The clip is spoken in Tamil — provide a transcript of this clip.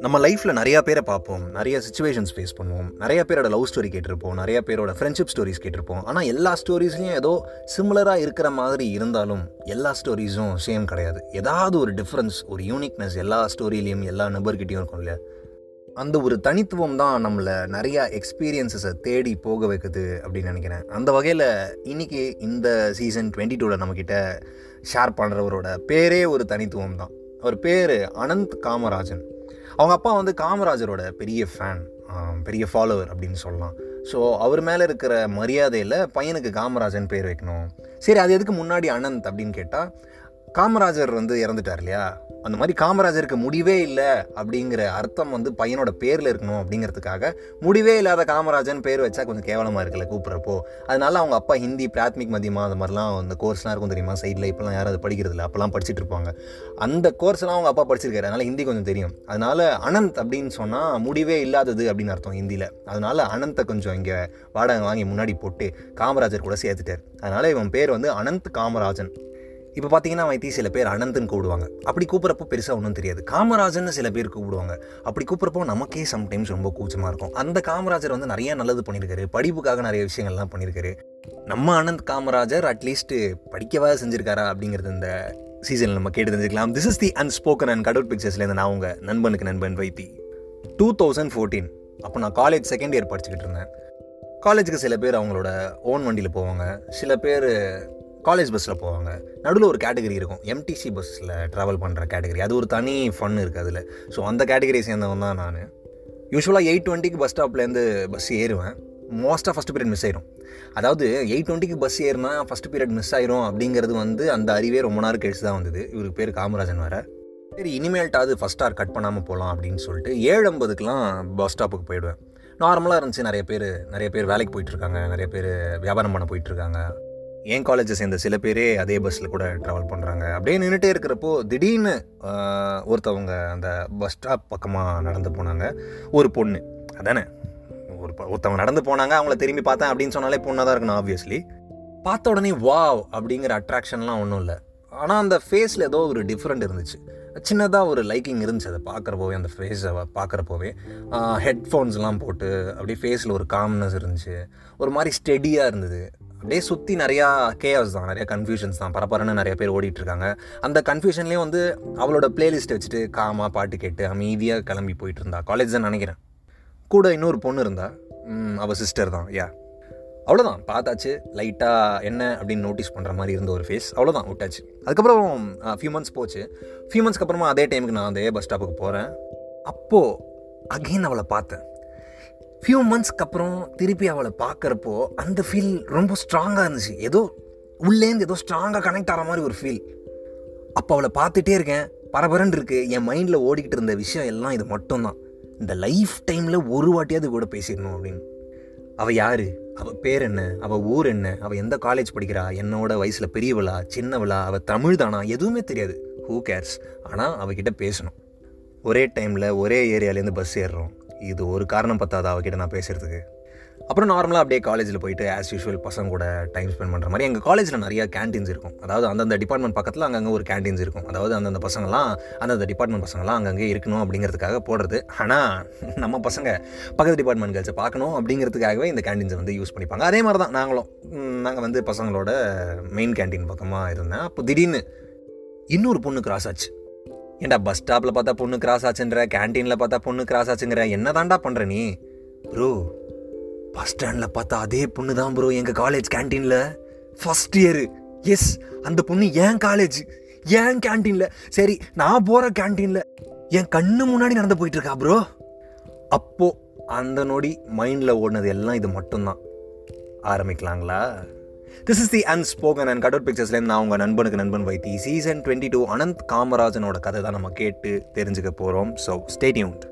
நம்ம லைஃப்பில் நிறையா பேரை பார்ப்போம். நிறைய சுச்சுவேஷன்ஸ் ஃபேஸ் பண்ணுவோம். நிறைய பேரோட லவ் ஸ்டோரி கேட்டிருப்போம். நிறைய பேரோட ஃப்ரெண்ட்ஷிப் ஸ்டோரிஸ் கேட்டிருப்போம். ஆனால் எல்லா ஸ்டோரிஸ்லையும் ஏதோ சிமிலராக இருக்கிற மாதிரி இருந்தாலும் எல்லா ஸ்டோரிஸும் சேம் கிடையாது. ஏதாவது ஒரு டிஃப்ரென்ஸ் ஒரு யூனிக்னஸ் எல்லா ஸ்டோரியிலையும் எல்லா நபர்கிட்டையும் இருக்கும் இல்லையா? அந்த ஒரு தனித்துவம் தான் நம்மளை நிறையா எக்ஸ்பீரியன்ஸஸை தேடி போக வைக்குது அப்படின்னு நினைக்கிறேன். அந்த வகையில் இன்னைக்கு இந்த சீசன் டுவெண்ட்டி டூவில் நம்மக்கிட்ட ஷேர் பண்ணுறவரோட பேரே ஒரு தனித்துவம் தான் அவர் பேர் அனந்த் காமராஜன். அவங்க அப்பா வந்து காமராஜரோட பெரிய ஃபேன் பெரிய ஃபாலோவர் அப்படின்னு சொல்லலாம். ஸோ அவர் மேலே இருக்கிற மரியாதையில் பையனுக்கு காமராஜன் பேர் வைக்கணும். சரி அது எதுக்கு முன்னாடி அனந்த் அப்படின்னு கேட்டால் காமராஜர் வந்து இறந்துட்டார் இல்லையா? அந்த மாதிரி காமராஜருக்கு முடிவே இல்லை அப்படிங்கிற அர்த்தம் வந்து பையனோட பேரில் இருக்கணும் அப்படிங்கிறதுக்காக முடிவே இல்லாத காமராஜன் பேர் வச்சா கொஞ்சம் கேவலமாக இருக்குல்ல கூப்பிட்றப்போ. அதனால அவங்க அப்பா ஹிந்தி பிராத்மிக் மதியமா அந்த மாதிரிலாம் அந்த கோர்ஸ்லாம் இருக்கும் தெரியுமா? சைடில் இப்போலாம் யாரும் அது படிக்கிறது இல்லை. அப்போலாம் படிச்சுட்டு இருப்பாங்க. அந்த கோர்ஸ்லாம் அவங்க அப்பா படிச்சிருக்காரு. அதனால் ஹிந்தி கொஞ்சம் தெரியும். அதனால அனந்த் அப்படின்னு சொன்னால் முடிவே இல்லாதது அப்படின்னு அர்த்தம் ஹிந்தியில். அதனால அனந்தை கொஞ்சம் இங்கே வாடகை வாங்கி முன்னாடி போட்டு காமராஜர் கூட சேர்த்துட்டார். அதனால் இவன் பேர் வந்து அனந்த் காமராஜன். இப்போ பார்த்தீங்கன்னா வைத்தி சில பேர் அனந்தன் கூப்பிடுவாங்க. அப்படி கூப்பிட்றப்போ பெருசாக ஒன்றும் தெரியாது. காமராஜர்னு சில பேர் கூப்பிடுவாங்க. அப்படி கூப்பிட்றப்போ நமக்கே சம்டைம்ஸ் ரொம்ப கூச்சமாக இருக்கும். அந்த காமராஜர் வந்து நிறைய நல்லது பண்ணியிருக்காரு. படிப்புக்காக நிறைய விஷயங்கள்லாம் பண்ணியிருக்காரு. நம்ம அனந்த் காமராஜர் அட்லீஸ்ட் படிக்கவா செஞ்சுருக்காரா அப்படிங்கிறது இந்த சீசனில் நம்ம கேட்டு தெரிஞ்சுக்கலாம். This is the unspoken and cutout பிக்சர்ஸ்லேருந்து நான் உங்கள் நண்பனுக்கு நண்பன் வைத்தி. டூ தௌசண்ட் ஃபோர்டீன் அப்போ நான் காலேஜ் செகண்ட் இயர் படிச்சுக்கிட்டு இருந்தேன். காலேஜுக்கு சில பேர் அவங்களோட ஓன் வண்டியில் போவாங்க. சில பேர் காலேஜ் பஸ்ஸில் போவாங்க. நடுவில் ஒரு கேட்டகரி இருக்கும். எம்டிசி பஸ்ஸில் ட்ராவல் பண்ணுற கேட்டகரி அது ஒரு தனி ஃபன் இருக்குது அதில். ஸோ அந்த கேட்டகரி சேர்ந்தவன் தான் நான். யூஸ்வலாக எயிட் டுவெண்ட்டிக்கு பஸ் ஸ்டாப்லேருந்து பஸ் ஏறுவேன். மோஸ்ட்டாக ஃபஸ்ட் பீரியட் மிஸ் ஆயிரும். அதாவது எயிட் டுவெண்ட்டிக்கு பஸ் ஏறினா ஃபஸ்ட் பீரியட் மிஸ் ஆயிரும் அப்படிங்கிறது வந்து அந்த அறிவே ரொம்ப நேரம் கழிச்சு தான் வந்தது. இவருக்கு பேர் காமராஜன் வேறு. சரி இனிமேல்ட்டாவது ஃபஸ்ட் ஆர் கட் பண்ணாமல் போகலாம் அப்படின்னு சொல்லிட்டு ஏழு ஐம்பதுக்கெலாம் பஸ் ஸ்டாப்புக்கு போயிடுவேன். நார்மலாக இருந்துச்சு. நிறைய பேர் நிறைய பேர் வேலைக்கு போயிட்டுருக்காங்க நிறைய பேர் வியாபாரம் பண்ண போயிட்டுருக்காங்க என் காலேஜை சேர்ந்த சில பேரே அதே பஸ்ஸில் கூட ட்ராவல் பண்ணுறாங்க அப்படியே நின்றுட்டே இருக்கிறப்போ திடீர்னு ஒருத்தவங்க அந்த பஸ் ஸ்டாப் பக்கமாக நடந்து போனாங்க. ஒரு பொண்ணு. அதானே? ஒரு ஒருத்தவங்க நடந்து போனாங்க அவங்கள திரும்பி பார்த்தேன் அப்படின்னு சொன்னாலே பொண்ணாக தான் இருக்கணும் ஆப்வியஸ்லி பார்த்த உடனே வாவ் அப்படிங்கிற அட்ராக்ஷன்லாம் ஒன்றும் இல்லை. ஆனால் அந்த ஃபேஸில் ஏதோ ஒரு டிஃப்ரெண்ட் இருந்துச்சு. சின்னதாக ஒரு லைக்கிங் இருந்துச்சு. அதை பார்க்குறப்போவே அந்த ஃபேஸை பார்க்குறப்போவே ஹெட்ஃபோன்ஸ்லாம் போட்டு அப்படியே ஃபேஸில் ஒரு காம்னஸ் இருந்துச்சு. ஒரு மாதிரி ஸ்டெடியாக இருந்தது. அப்படியே சுற்றி நிறையா கேஎஸ் தான் நிறையா கன்ஃபியூஷன்ஸ் தான். பரபரன்னு நிறைய பேர் ஓடிட்டுருக்காங்க. அந்த கன்ஃபியூஷன்லேயும் வந்து அவளோட பிளேலிஸ்ட் வச்சுட்டு காமாக பாட்டு கேட்டு அமைதியாக கிளம்பி போயிட்டு இருந்தா காலேஜ் தான் நினைக்கிறேன். கூட இன்னொரு பொண்ணு இருந்தா அவள் சிஸ்டர் தான். யா அவ்வளோதான் பார்த்தாச்சு லைட்டாக என்ன அப்படின்னு நோட்டீஸ் பண்ணுற மாதிரி இருந்த ஒரு ஃபேஸ் அவ்வளோதான் விட்டாச்சு. அதுக்கப்புறம் ஃபியூ மந்த்ஸ் போச்சு. ஃபியூ மந்த்ஸ்க்கு அப்புறமா அதே டைமுக்கு நான் அதே பஸ் ஸ்டாப்புக்கு போகிறேன் அப்போது அகெயின் அவளை பார்த்தேன். ஃபியூ மந்த்ஸ்க்கு அப்புறம் திருப்பி அவளை பார்க்குறப்போ அந்த ஃபீல் ரொம்ப ஸ்ட்ராங்காக இருந்துச்சு. ஏதோ உள்ளேருந்து ஏதோ ஸ்ட்ராங்காக கனெக்ட் ஆகிற மாதிரி ஒரு ஃபீல் அப்போ அவளை பார்த்துட்டே இருக்கேன். பரபரன்னு இருக்குது என் மைண்டில் ஓடிக்கிட்டு இருந்த விஷயம் எல்லாம் இது மட்டும்தான். இந்த லைஃப் டைமில் ஒரு வாட்டியாவது கூட பேசிடணும் அப்படின்னு. அவள் யார்? அவள் பேர் என்ன? அவள் ஊர் என்ன? அவள் எந்த காலேஜ் படிக்கிறா? என்னோட வயசில் பெரியவளா? சின்னவளா? அவள் தமிழ் தானா? எதுவுமே தெரியாது. ஹூ கேர்ஸ் ஆனால் அவகிட்ட பேசணும். ஒரே டைமில் ஒரே ஏரியாலேருந்து பஸ் ஏறுறோம். இது ஒரு காரணம் பத்தாதா அவகிட்ட நான் பேசுகிறதுக்கு அப்புறம் நார்மலாக அப்படியே காலேஜில் போயிட்டு ஆஸ் யூஷுவல் பசங்க கூட டைம் ஸ்பெண்ட் பண்ணுற மாதிரி எங்கள் காலேஜில் நிறையா கேன்டீன்ஸ் இருக்கும். அதாவது அந்தந்த டிபார்ட்மெண்ட் பக்கத்தில் அங்கங்கே ஒரு கேன்டீன்ஸ் இருக்கும். அதாவது அந்தந்த பசங்களாம் அந்தந்த டிபார்ட்மெண்ட் பசங்களாம் அங்கங்கே இருக்கணும் அப்படிங்கிறதுக்காக போடுறது. ஆனால் நம்ம பசங்க பக்கத்து டிபார்ட்மெண்ட் கேர்ள்ஸை பார்க்கணும் அப்படிங்கிறதுக்காகவே இந்த கேன்டீன்ஸை வந்து யூஸ் பண்ணிப்பாங்க. அதே மாதிரி தான் நாங்களும் நாங்கள் வந்து பசங்களோட மெயின் கேன்டீன் பக்கமாக இருந்தேன். அப்போ திடீர்னு இன்னொரு பொண்ணு கிராஸ் ஆச்சு. ஏன்டா பஸ் ஸ்டாப்பில் பார்த்தா பொண்ணு கிராஸ் ஆச்சுன்ற கேன்டீனில் பார்த்தா பொண்ணு கிராஸ் ஆச்சுங்கிற என்ன தாண்டா பண்ணுற நீ ப்ரோ பஸ் ஸ்டாண்டில் பார்த்தா அதே பொண்ணு தான் ப்ரோ எங்கள் காலேஜ் கேன்டீனில் ஃபஸ்ட் இயரு எஸ் அந்த பொண்ணு ஏன் காலேஜ் ஏன் கேன்டீனில் சரி நான் போகிற கேன்டீனில் என் கண்ணு முன்னாடி நடந்து போயிட்டு இருக்கா ப்ரோ அப்போது அந்த நொடி மைண்டில் ஓடினது எல்லாம் இது மட்டும்தான். ஆரம்பிக்கலாங்களா? This is the unspoken and cutout பிக்சர்ஸ்லேருந்து நான் உங்கள் நண்பனுக்கு நண்பன் Vaithi. Season twenty two Anand காமராஜனோட கதை தான் நம்ம கேட்டு தெரிஞ்சுக்க போகிறோம் ஸோ ஸ்டேட்யூன்ட்